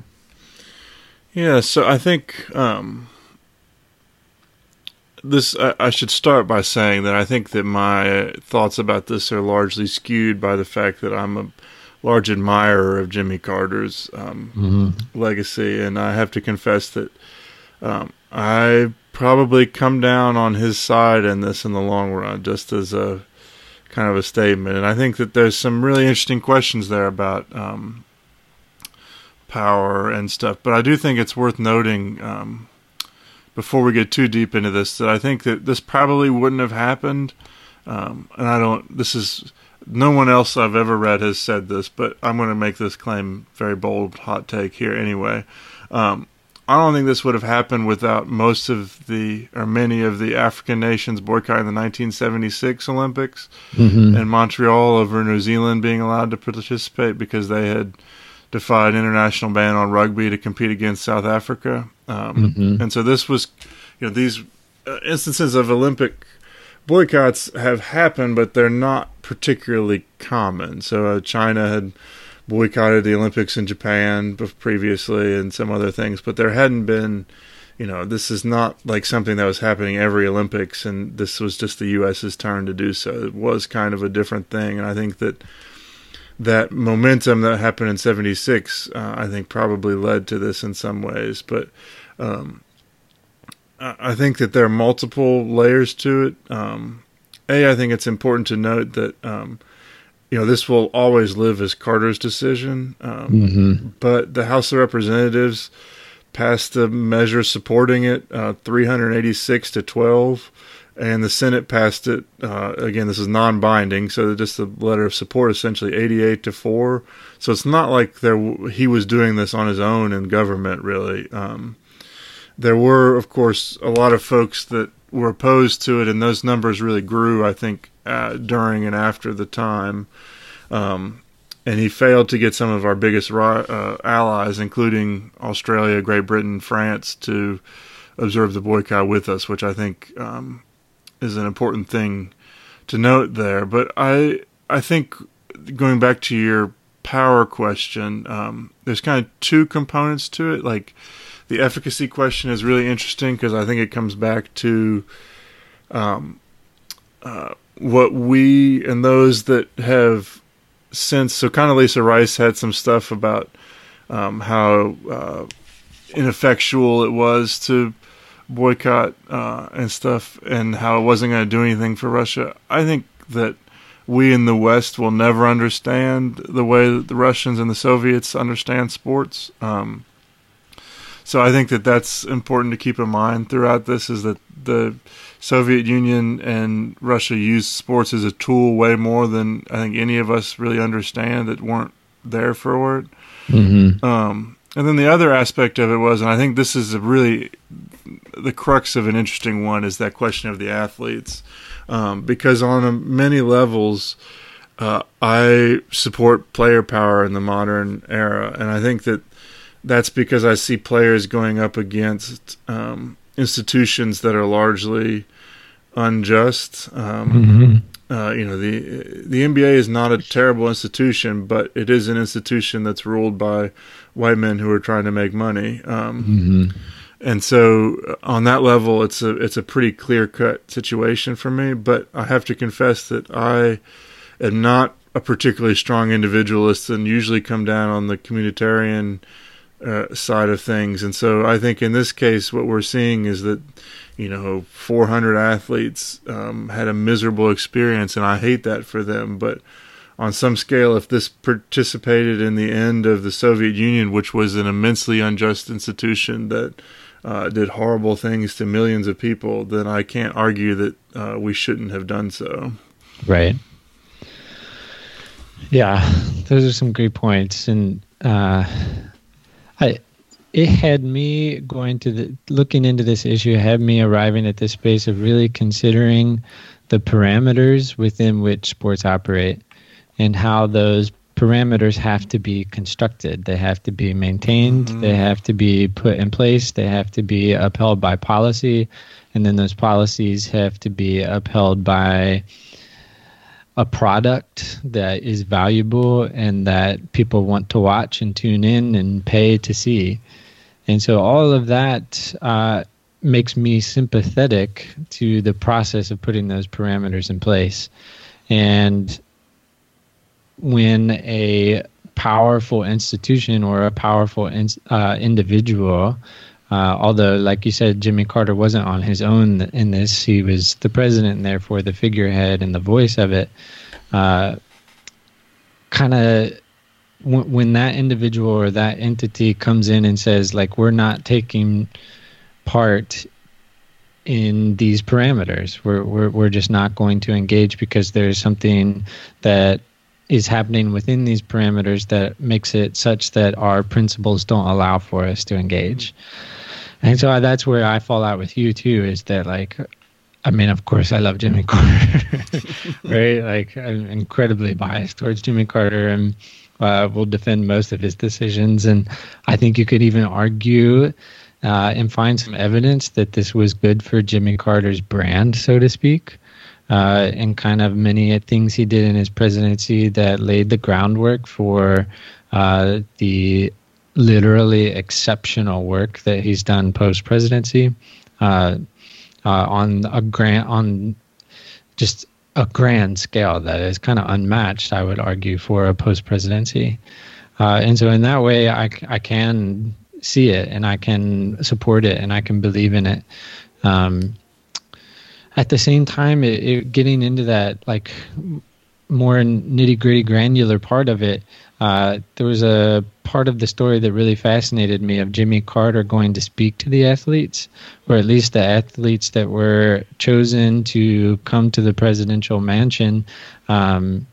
Yeah, so I think um, this. I, I, should start by saying that I think that my thoughts about this are largely skewed by the fact that I'm a large admirer of Jimmy Carter's um, mm-hmm. legacy, and I have to confess that um, I probably come down on his side in this in the long run, just as a kind of a statement. And I think that there's some really interesting questions there about um, power and stuff. But I do think it's worth noting um, before we get too deep into this that I think that this probably wouldn't have happened. Um, and I don't. This is no one else I've ever read has said this, but I'm going to make this claim very bold, hot take here anyway. Um, I don't think this would have happened without most of the or many of the African nations boycotting the 1976 Olympics mm-hmm. and Montreal over New Zealand being allowed to participate because they had defied international ban on rugby to compete against South Africa. Um, mm-hmm. And so this was, you know, these uh, instances of Olympic boycotts have happened, but they're not particularly common. So uh, China had boycotted the Olympics in Japan previously and some other things, but there hadn't been, you know, this is not like something that was happening every Olympics, and this was just the U.S.'s turn to do so. It was kind of a different thing, and I think that that momentum that happened in 76 uh, i think probably led to this in some ways but um, I think that there are multiple layers to it. Um, a, I think it's important to note that um, you know this will always live as Carter's decision, um, mm-hmm. but the House of Representatives passed a measure supporting it, uh, 386 to 12, and the Senate passed it. Uh, again, this is non-binding, so just a letter of support, essentially 88 to four. So it's not like there he was doing this on his own in government, really. Um, there were, of course, a lot of folks that were opposed to it, and those numbers really grew, I think, uh, during and after the time. Um, and he failed to get some of our biggest uh, allies, including Australia, Great Britain, France, to observe the boycott with us, which I think um, is an important thing to note there. But I, I think going back to your power question, um, there's kind of two components to it. Like the efficacy question is really interesting because I think it comes back to um, uh, what we and those that have since. So, Condoleezza Rice had some stuff about um, how uh, ineffectual it was to boycott uh, and stuff, and how it wasn't going to do anything for Russia. I think that we in the West will never understand the way that the Russians and the Soviets understand sports. Um, so I think that that's important to keep in mind throughout this is that the Soviet Union and Russia used sports as a tool way more than I think any of us really understand that weren't there for it. Mm-hmm. Um, and then the other aspect of it was, and I think this is a really the crux of an interesting one, is that question of the athletes, um, because on a, many levels. Uh, I support player power in the modern era, and I think that that's because I see players going up against um, institutions that are largely unjust. Um, mm-hmm. uh, you know, the the NBA is not a terrible institution, but it is an institution that's ruled by white men who are trying to make money. Um, mm-hmm. And so, uh, on that level, it's a it's a pretty clear cut situation for me. But I have to confess that I am not a particularly strong individualist, and usually come down on the communitarian uh, side of things. And so I think in this case, what we're seeing is that, you know, 400 athletes um, had a miserable experience, and I hate that for them. But on some scale, if this participated in the end of the Soviet Union, which was an immensely unjust institution that uh, did horrible things to millions of people, then I can't argue that uh, we shouldn't have done so.
Right. Yeah, those are some great points, and uh, I it had me going to the looking into this issue had me arriving at this space of really considering the parameters within which sports operate and how those parameters have to be constructed they have to be maintained mm-hmm. they have to be put in place they have to be upheld by policy and then those policies have to be upheld by a product that is valuable and that people want to watch and tune in and pay to see. And so all of that uh, makes me sympathetic to the process of putting those parameters in place. And when a powerful institution or a powerful in, uh, individual uh, although, like you said, Jimmy Carter wasn't on his own in this. He was the president and therefore the figurehead and the voice of it. Uh, kind of w- when that individual or that entity comes in and says, like, we're not taking part in these parameters. We're, we're, we're just not going to engage because there's something that is happening within these parameters that makes it such that our principles don't allow for us to engage. Mm-hmm and so that's where I fall out with you too. Is that like, I mean, of course, I love Jimmy [LAUGHS] Carter, right? Like, I'm incredibly biased towards Jimmy Carter, and uh, will defend most of his decisions. And I think you could even argue uh, and find some evidence that this was good for Jimmy Carter's brand, so to speak. Uh, and kind of many things he did in his presidency that laid the groundwork for uh, the literally exceptional work that he's done post presidency uh, uh, on a grant on just a grand scale that is kind of unmatched, I would argue, for a post presidency. Uh, and so, in that way, I, I can see it and I can support it and I can believe in it. Um, at the same time, it, it, getting into that like more nitty gritty granular part of it, uh, there was a part of the story that really fascinated me of Jimmy Carter going to speak to the athletes, or at least the athletes that were chosen to come to the presidential mansion um,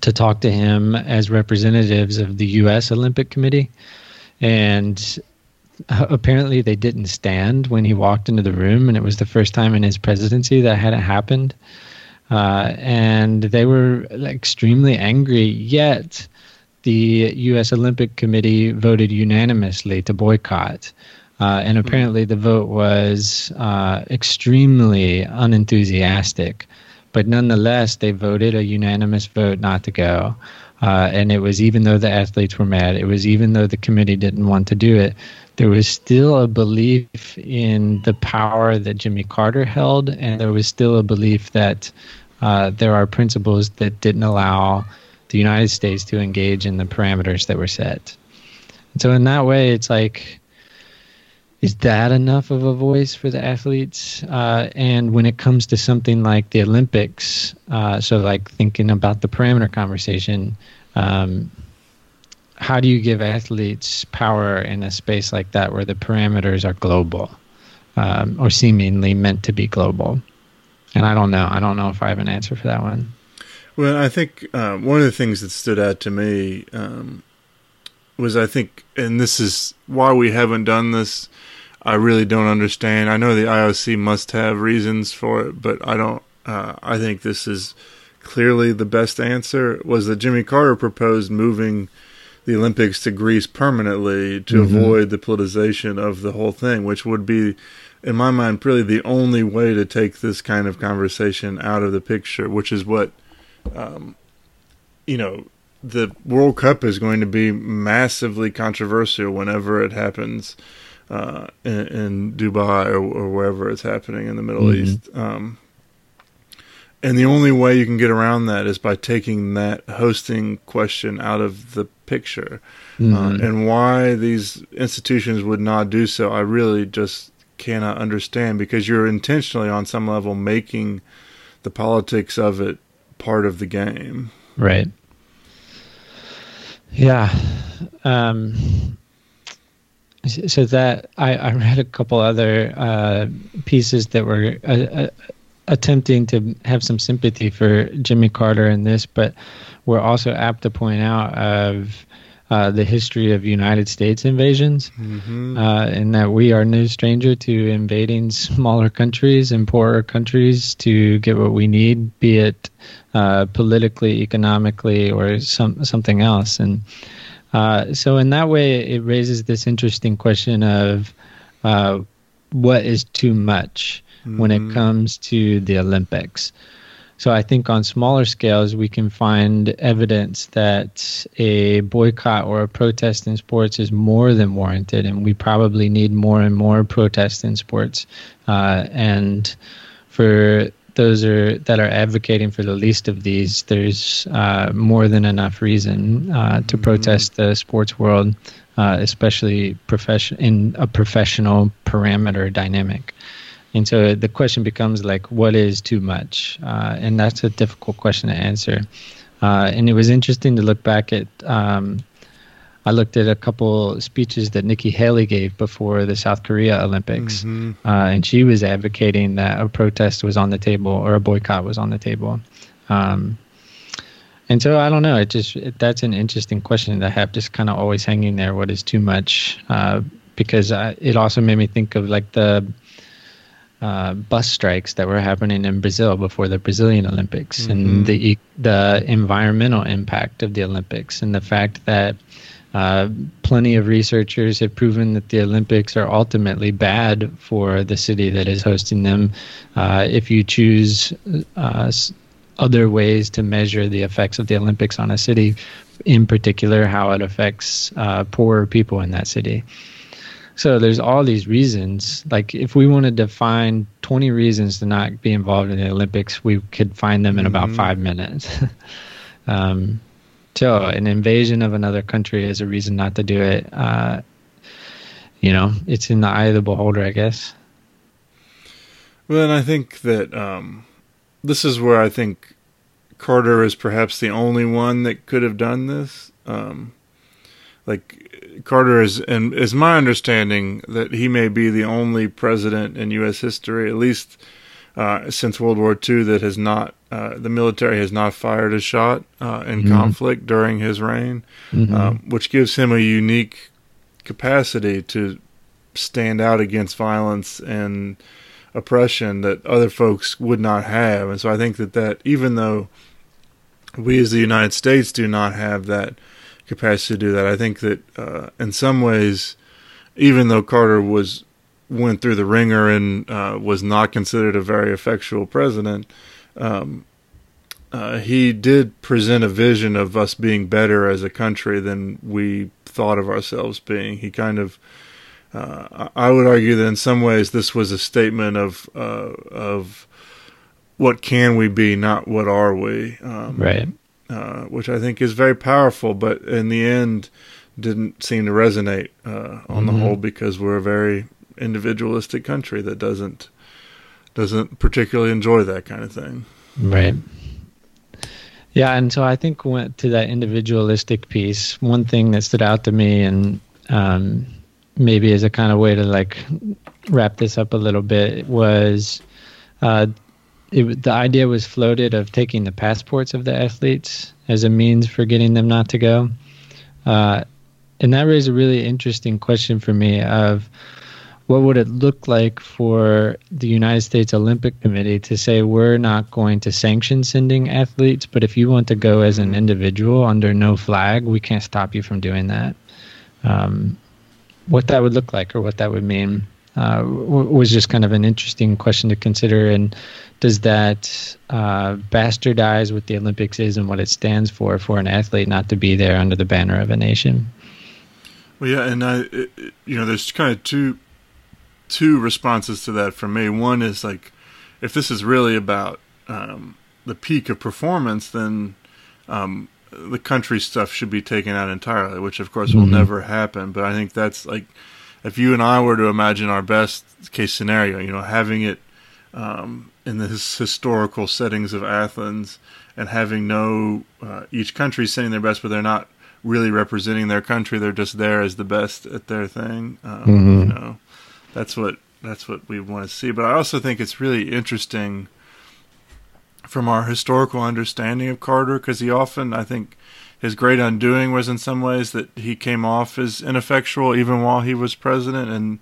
to talk to him as representatives of the U.S. Olympic Committee. And uh, [LAUGHS] apparently they didn't stand when he walked into the room, and it was the first time in his presidency that hadn't happened. Uh, and they were extremely angry, yet the U.S. Olympic Committee voted unanimously to boycott. Uh, and hmm. apparently, the vote was uh, extremely unenthusiastic. But nonetheless, they voted a unanimous vote not to go. Uh, and it was even though the athletes were mad, it was even though the committee didn't want to do it, there was still a belief in the power that Jimmy Carter held, and there was still a belief that uh, there are principles that didn't allow the United States to engage in the parameters that were set. And so in that way, it's like, is that enough of a voice for the athletes? Uh, and when it comes to something like the Olympics, uh, so like thinking about the parameter conversation, um, how do you give athletes power in a space like that where the parameters are global um, or seemingly meant to be global? And I don't know. I don't know if I have an answer for that one.
Well, I think um, one of the things that stood out to me um, was I think, and this is why we haven't done this. I really don't understand. I know the IOC must have reasons for it, but I don't. Uh, I think this is clearly the best answer. Was that Jimmy Carter proposed moving the Olympics to Greece permanently to mm-hmm. avoid the politicization of the whole thing, which would be in my mind, really the only way to take this kind of conversation out of the picture, which is what um, you know, the World Cup is going to be massively controversial whenever it happens uh, in, in, Dubai or, or, wherever it's happening in the Middle mm-hmm. East. Um, and the only way you can get around that is by taking that hosting question out of the picture. Uh, mm-hmm. Uh, and why these institutions would not do so, I really just cannot understand because you're intentionally, on some level, making the politics of it part of the game.
Right. Yeah. Um, so that I, I read a couple other uh, pieces that were uh, uh, attempting to have some sympathy for Jimmy Carter in this, but were also apt to point out of uh, the history of United States invasions, uh, and that we are no stranger to invading smaller countries and poorer countries to get what we need, be it uh, politically, economically, or some something else. And uh, so, in that way, it raises this interesting question of uh, what is too much when it comes to the Olympics. So I think on smaller scales, we can find evidence that a boycott or a protest in sports is more than warranted, and we probably need more and more protests in sports. Uh, and for those are that are advocating for the least of these, there's uh, more than enough reason uh, to protest the sports world, uh, especially profession in a professional parameter dynamic. And so the question becomes like, what is too much? Uh, and that's a difficult question to answer. Uh, and it was interesting to look back at. Um, I looked at a couple speeches that Nikki Haley gave before the South Korea Olympics, uh, and she was advocating that a protest was on the table or a boycott was on the table. Um, and so I don't know. It just it, that's an interesting question that I have just kind of always hanging there. What is too much? Uh, because I, it also made me think of like the uh, bus strikes that were happening in Brazil before the Brazilian Olympics, and the the environmental impact of the Olympics, and the fact that uh, plenty of researchers have proven that the Olympics are ultimately bad for the city that is hosting them. Uh, if you choose uh, other ways to measure the effects of the Olympics on a city, in particular, how it affects uh, poorer people in that city. So there's all these reasons. Like if we wanted to find 20 reasons to not be involved in the Olympics, we could find them in about five minutes. [LAUGHS] um, so an invasion of another country is a reason not to do it. Uh, you know, it's in the eye of the beholder, I guess.
Well, and I think that um, this is where I think Carter is perhaps the only one that could have done this. Um, like Carter is, and is my understanding that he may be the only president in U.S. history, at least uh, since World War II, that has not uh, the military has not fired a shot uh, in conflict during his reign, um, which gives him a unique capacity to stand out against violence and oppression that other folks would not have. And so I think that that even though we as the United States do not have that capacity to do that, I think that uh, in some ways, even though Carter was went through the wringer and uh, was not considered a very effectual president, um, uh, he did present a vision of us being better as a country than we thought of ourselves being. He kind of uh, I would argue that in some ways this was a statement of uh, of what can we be, not what are we, um,
Right.
uh, which I think is very powerful. But in the end, didn't seem to resonate uh, on the whole because we're a very individualistic country that doesn't doesn't particularly enjoy that kind of thing.
Right. Yeah, and so I think went to that individualistic piece. One thing that stood out to me, and um, maybe as a kind of way to like wrap this up a little bit, was uh, it, the idea was floated of taking the passports of the athletes as a means for getting them not to go, uh, and that raised a really interesting question for me of what would it look like for the United States Olympic Committee to say we're not going to sanction sending athletes, but if you want to go as an individual under no flag, we can't stop you from doing that. Um, what that would look like or what that would mean uh, was just kind of an interesting question to consider. And does that uh, bastardize what the Olympics is and what it stands for for an athlete not to be there under the banner of a nation?
Well, yeah, and I, it- you know, there's kind of two two responses to that for me. One is like, if this is really about um, the peak of performance, then um, the country stuff should be taken out entirely, which of course will never happen. But I think that's like, if you and I were to imagine our best case scenario, you know, having it um, in the his historical settings of Athens, and having no uh, each country sending their best, but they're not really representing their country. They're just there as the best at their thing. Um,
Mhm.
You know, that's what that's what we want to see. But I also think it's really interesting from our historical understanding of Carter because he often, I think, his great undoing was in some ways that he came off as ineffectual even while he was president and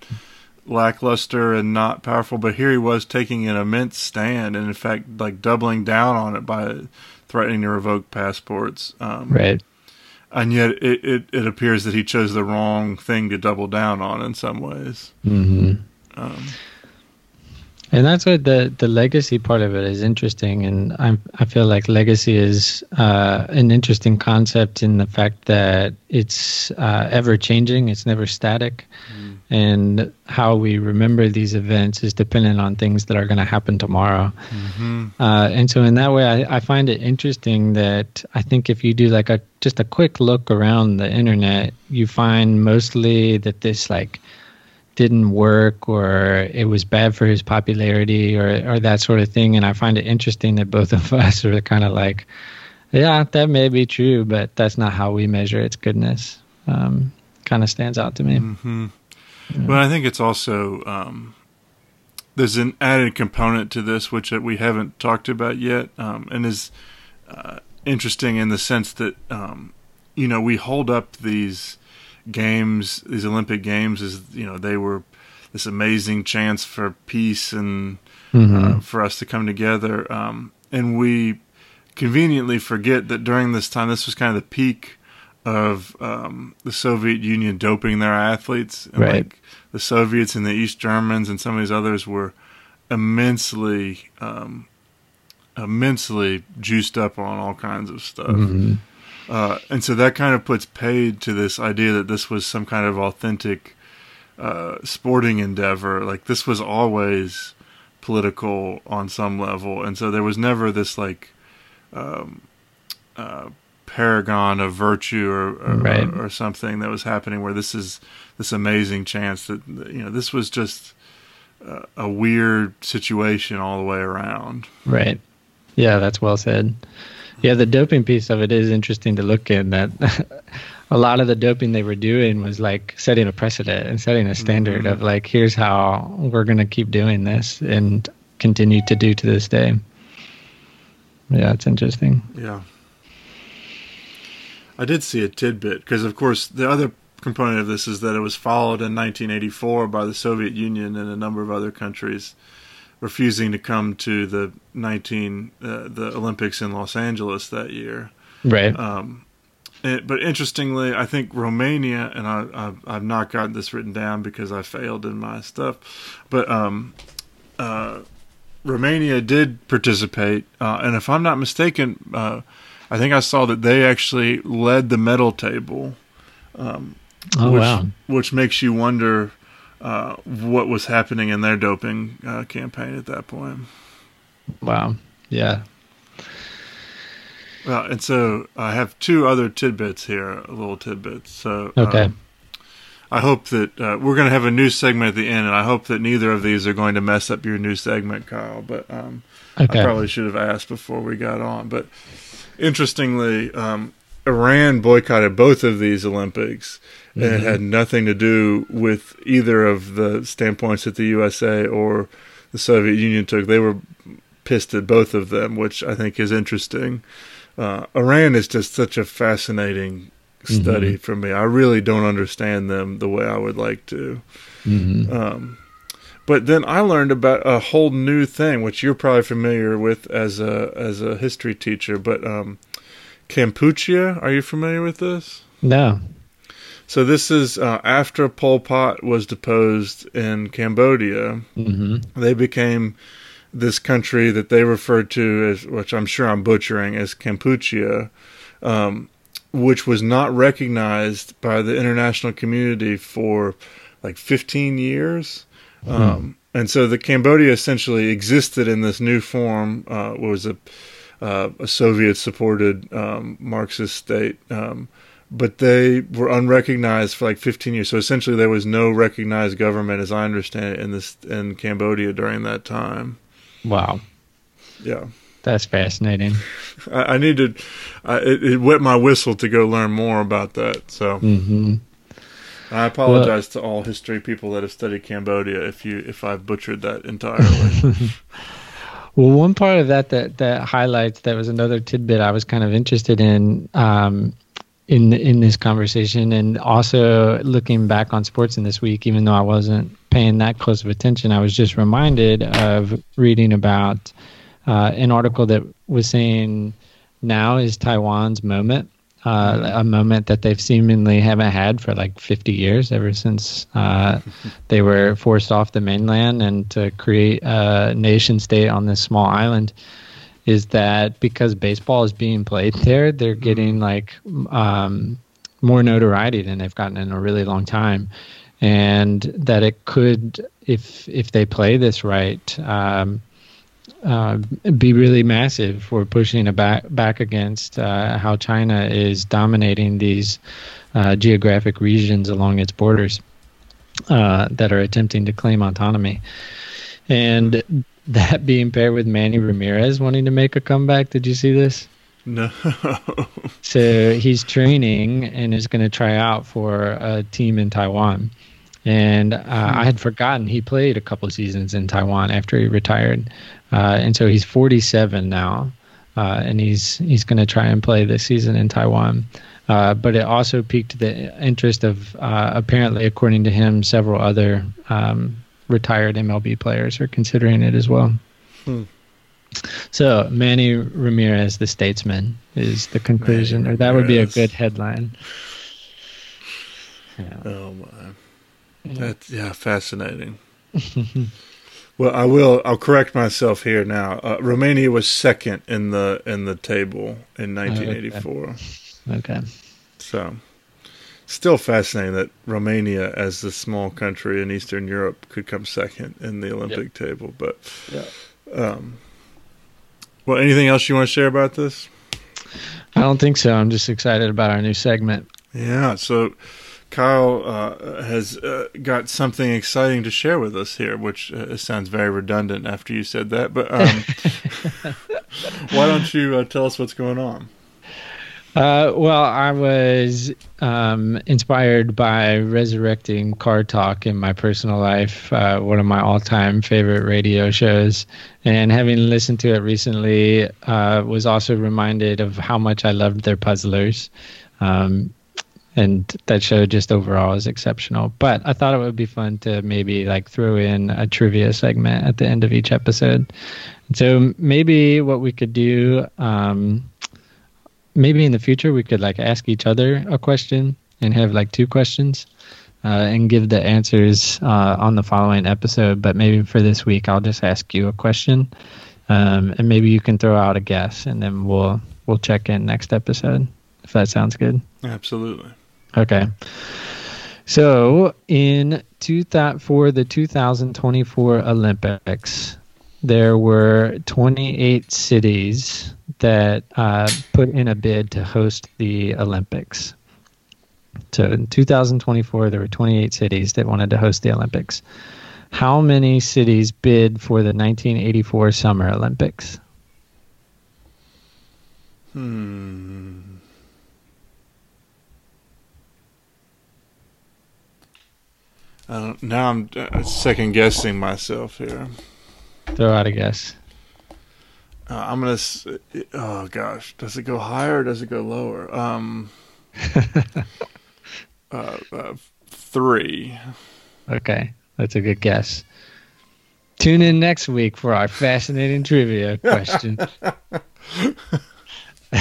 lackluster and not powerful. But here he was taking an immense stand and, in fact, like doubling down on it by threatening to revoke passports. Um,
Right.
And yet, it, it, it appears that he chose the wrong thing to double down on in some ways.
hmm
Um,
And that's what the the legacy part of it is interesting, and I I feel like legacy is uh, an interesting concept in the fact that it's uh, ever changing. It's never static, and how we remember these events is dependent on things that are going to happen tomorrow.
mhm.
Uh, and so in that way, I, I find it interesting that I think if you do like a just a quick look around the internet, you find mostly that this like didn't work or it was bad for his popularity or or that sort of thing. And I find it interesting that both of [LAUGHS] us are kind of like, yeah, that may be true, but that's not how we measure its goodness. Um, kind of stands out to me.
Hmm But I think it's also um, there's an added component to this which uh, we haven't talked about yet, um, and is uh, interesting in the sense that um, you know we hold up these games, these Olympic games, as you know they were this amazing chance for peace and uh, for us to come together, um, and we conveniently forget that during this time, this was kind of the peak of um, the Soviet Union doping their athletes. And
Right.
Like the Soviets and the East Germans and some of these others were immensely, um, immensely juiced up on all kinds of stuff.
Mhm.
Uh, and so that kind of puts paid to this idea that this was some kind of authentic uh, sporting endeavor. Like this was always political on some level, and so there was never this like um, uh, paragon of virtue or or,
Right.
or or something that was happening where this is this amazing chance that you know this was just uh, a weird situation all the way around.
Right. Yeah, that's well said. Yeah, the doping piece of it is interesting to look in that [LAUGHS] a lot of the doping they were doing was like setting a precedent and setting a standard of like here's how we're going to keep doing this and continue to do to this day. Yeah, it's interesting.
Yeah. I did see a tidbit because, of course, the other component of this is that it was followed in 1984 by the Soviet Union and a number of other countries refusing to come to the 19 uh, the Olympics in Los Angeles that year.
Right.
Um, and, but interestingly, I think Romania, and I, I've, I've not gotten this written down because I failed in my stuff, but um, uh, Romania did participate, uh, and if I'm not mistaken, uh, I think I saw that they actually led the medal table,
oh
which,
wow.
which makes you wonder uh, what was happening in their doping uh, campaign at that point.
Wow. Yeah.
Well, and so I have two other tidbits here, little tidbits. So
Okay.
um, I hope that uh, we're going to have a new segment at the end, and I hope that neither of these are going to mess up your new segment, Kyle. But um,
Okay.
I probably should have asked before we got on. But interestingly, um, Iran boycotted both of these Olympics, and it had nothing to do with either of the standpoints that the USA or the Soviet Union took. They were pissed at both of them, which I think is interesting. Uh, Iran is just such a fascinating study for me. I really don't understand them the way I would like to.
Mhm.
Um, but then I learned about a whole new thing, which you're probably familiar with as a as a history teacher. But um, Kampuchea, are you familiar with this?
No.
So this is uh, after Pol Pot was deposed in Cambodia.
hmm
They became this country that they referred to as, which I'm sure I'm butchering, as Kampuchea, um, which was not recognized by the international community for like 15 years. Um, and so the Cambodia essentially existed in this new form, uh, was a, uh, a Soviet-supported um, Marxist state, um, but they were unrecognized for like 15 years. So essentially, there was no recognized government, as I understand it, in this in Cambodia during that time.
Wow,
Yeah.
that's fascinating. [LAUGHS]
I, I need to. I, it, it wet my whistle to go learn more about that. So
hmm
I apologize to all history people that have studied Cambodia if you if I've butchered that entirely. [LAUGHS]
Well, one part of that that that highlights that was another tidbit I was kind of interested in um, in in this conversation, and also looking back on sports in this week, even though I wasn't paying that close of attention, I was just reminded of reading about uh, an article that was saying now is Taiwan's moment. Uh, a moment that they've seemingly haven't had for like 50 years, ever since uh, [LAUGHS] they were forced off the mainland and to create a nation state on this small island. Is that because baseball is being played there, they're getting like um, more notoriety than they've gotten in a really long time, and that it could, if if they play this right, um, uh, be really massive for pushing back back against uh, how China is dominating these uh, geographic regions along its borders uh, that are attempting to claim autonomy, and that being paired with Manny Ramirez wanting to make a comeback. Did you see this?
no.
So he's training and is going to try out for a team in Taiwan. And uh, I had forgotten he played a couple seasons in Taiwan after he retired, uh, and so he's 47 now, uh, and he's he's going to try and play this season in Taiwan. Uh, but it also piqued the interest of uh, apparently, according to him, several other um, retired MLB players are considering it as well.
Hmm.
So Manny Ramirez, the statesman, is the conclusion,
Manny
or that would be a good headline. Yeah.
Oh my. That's yeah, fascinating. [LAUGHS] well, I will. I'll correct myself here now. Uh, Romania was second in the in the table in 1984.
Okay.
So, still fascinating that Romania, as the small country in Eastern Europe, could come second in the Olympic table. But, yeah. um, well, anything else you want to share about this?
I don't think so. I'm just excited about our new segment.
Yeah. So, Kyle uh, has uh, got something exciting to share with us here, which uh, sounds very redundant after you said that. But um, [LAUGHS] why don't you uh, tell us what's going on?
Uh, well, I was um, inspired by resurrecting Car Talk in my personal life, uh, one of my all-time favorite radio shows, and having listened to it recently, uh, was also reminded of how much I loved their puzzlers. Um, and that show just overall is exceptional. But I thought it would be fun to maybe like throw in a trivia segment at the end of each episode. So maybe what we could do, um, maybe in the future, we could like ask each other a question and have like two questions. Uh, and give the answers uh, on the following episode, but maybe for this week, I'll just ask you a question, um, and maybe you can throw out a guess, and then we'll we'll check in next episode if that sounds good.
Absolutely.
Okay. So in two thou- for the 2024 Olympics, there were 28 cities that uh, put in a bid to host the Olympics. So in 2024, there were 28 cities that wanted to host the Olympics. How many cities bid for the 1984 Summer Olympics?
Hmm. Don't, now I'm uh, second guessing myself here.
Throw out a guess.
Uh, I'm gonna. Oh gosh, does it go higher or does it go lower? Um. [LAUGHS] uh, uh, three.
Okay, that's a good guess. Tune in next week for our fascinating trivia question. [LAUGHS] [LAUGHS]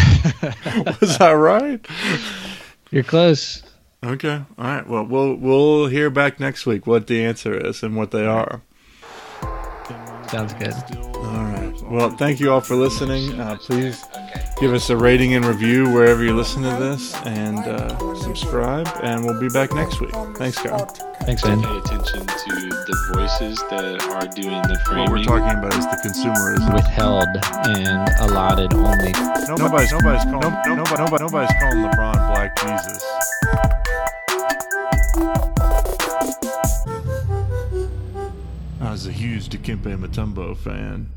Was I right?
You're close.
Okay. All right. Well, we'll we'll hear back next week what the answer is and what they are.
Sounds good.
All right. Well, thank you all for listening. Uh, please give us a rating and review wherever you listen to this, and uh, subscribe. And we'll be back next week. Thanks, Kyle.
Thanks, man.
pay attention to the voices that are doing the framing.
What we're talking about is the consumerism.
Withheld and allotted only.
Nobody's nobody's calling no, nobody, nobody, nobody's calling LeBron Black Jesus. I was a huge Dikembe Mutombo fan.